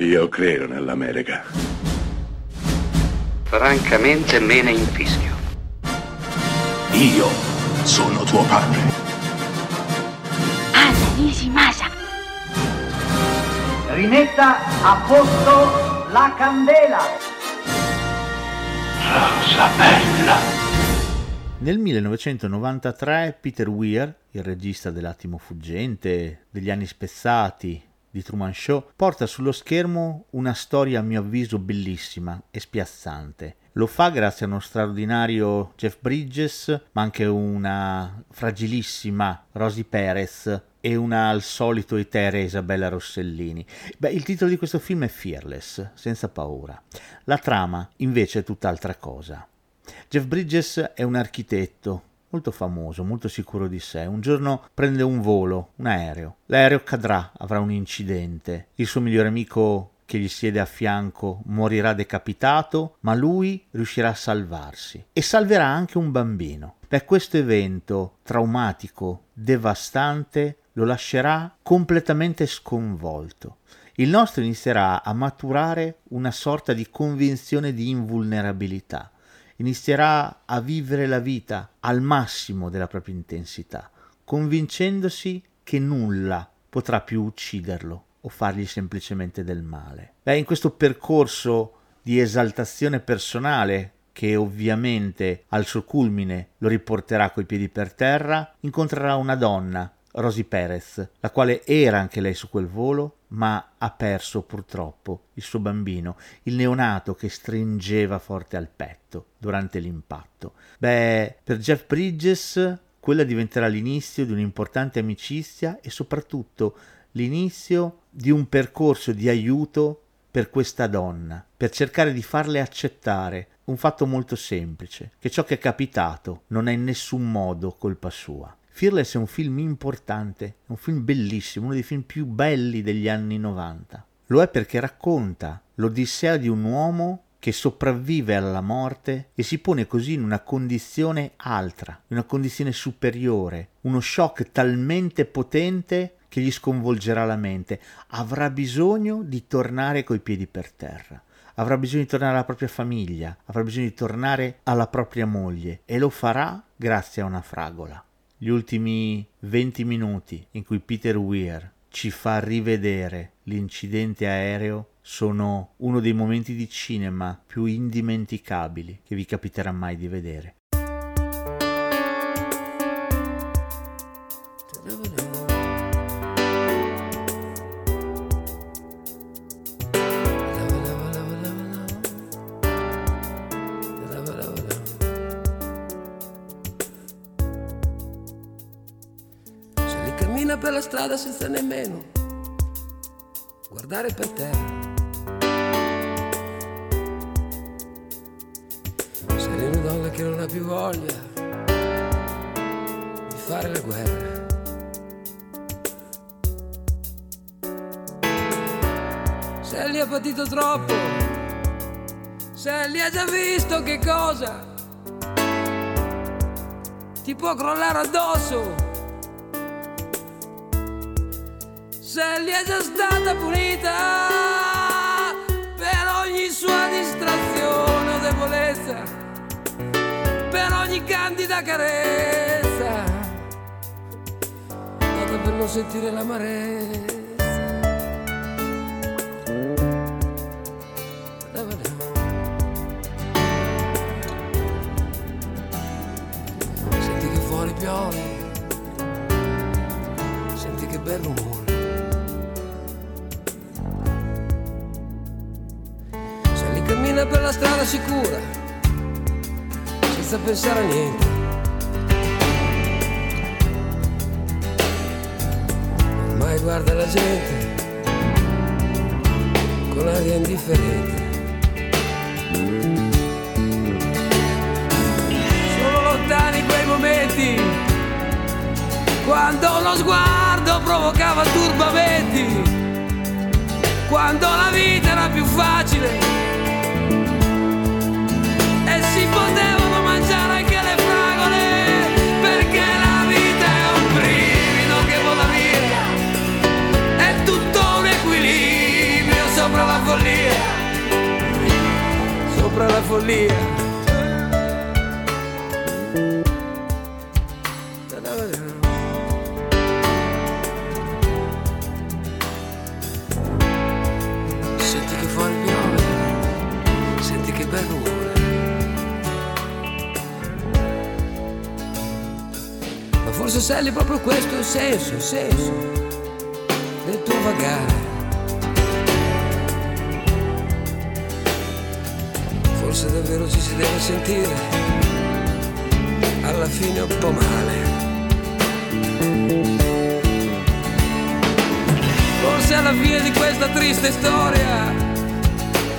Io credo nell'America. Francamente me ne infischio. Io sono tuo padre. Anna Nishimasa. Rimetta a posto la candela. Rosa bella. Nel 1993 Peter Weir, il regista dell'attimo fuggente, degli anni spezzati, di Truman Show, porta sullo schermo una storia a mio avviso bellissima e spiazzante. Lo fa grazie a uno straordinario Jeff Bridges, ma anche una fragilissima Rosie Perez e una al solito eterea Isabella Rossellini. Beh, il titolo di questo film è Fearless, senza paura. La trama invece è tutt'altra cosa. Jeff Bridges è un architetto, molto famoso, molto sicuro di sé. Un giorno prende un volo, un aereo. L'aereo cadrà, avrà un incidente. Il suo migliore amico che gli siede a fianco morirà decapitato, ma lui riuscirà a salvarsi e salverà anche un bambino. Per questo evento traumatico, devastante, lo lascerà completamente sconvolto. Il nostro inizierà a maturare una sorta di convinzione di invulnerabilità inizierà a vivere la vita al massimo della propria intensità, convincendosi che nulla potrà più ucciderlo o fargli semplicemente del male. Beh, in questo percorso di esaltazione personale che ovviamente al suo culmine lo riporterà coi piedi per terra, incontrerà una donna Rosy Perez, la quale era anche lei su quel volo, ma ha perso purtroppo il suo bambino, il neonato che stringeva forte al petto durante l'impatto. Beh, per Jeff Bridges quella diventerà l'inizio di un'importante amicizia e soprattutto l'inizio di un percorso di aiuto per questa donna, per cercare di farle accettare un fatto molto semplice, che ciò che è capitato non è in nessun modo colpa sua. Fearless è un film importante, un film bellissimo, uno dei film più belli degli anni 90. Lo è perché racconta l'odissea di un uomo che sopravvive alla morte e si pone così in una condizione altra, in una condizione superiore, uno shock talmente potente che gli sconvolgerà la mente. Avrà bisogno di tornare coi piedi per terra avrà bisogno di tornare alla propria famiglia, avrà bisogno di tornare alla propria moglie e lo farà grazie a una fragola gli ultimi 20 minuti in cui Peter Weir ci fa rivedere l'incidente aereo sono uno dei momenti di cinema più indimenticabili che vi capiterà mai di vedere. Per la strada senza nemmeno guardare per terra. Sei una donna che non ha più voglia di fare la guerra. Sally ha patito troppo, Sally ha già visto che cosa ti può crollare addosso Sally è già stata punita per ogni sua distrazione o debolezza, per ogni candida carezza, data per non sentire l'amarezza. Senti che fuori piove, senti che bel rumore. Per la strada sicura, senza pensare a niente. Ormai guarda la gente con aria indifferente. Sono lontani quei momenti quando lo sguardo provocava turbamenti, quando la vita era più facile follia. Senti che fuori piove, senti che bel forse Sally proprio questo il senso, il senso del tuo vagare. Forse davvero ci si deve sentire, alla fine un po' male. Forse alla fine di questa triste storia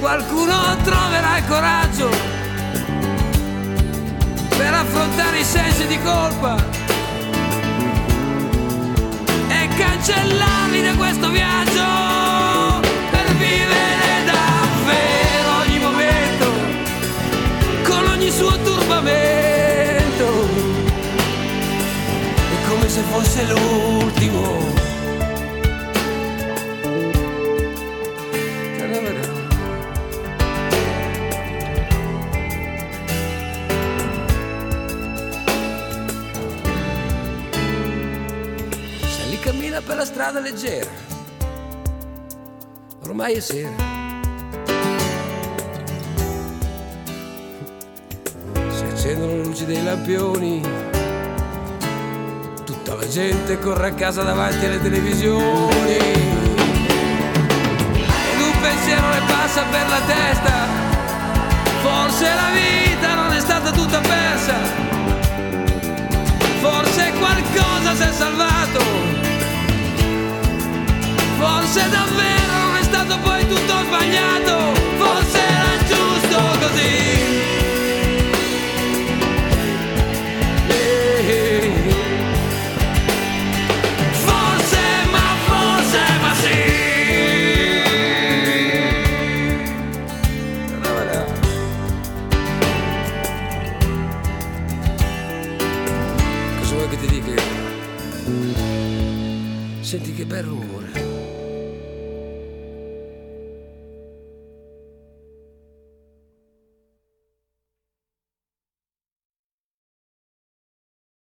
qualcuno troverà il coraggio per affrontare i sensi di colpa e cancellarli da questo viaggio strada leggera. Ormai è sera. Si accendono le luci dei lampioni. Tutta la gente corre a casa davanti alle televisioni. Ed un pensiero le passa per la testa. Forse la vita non è stata tutta persa. Forse qualcosa si è salvato. Senti che bel rumore.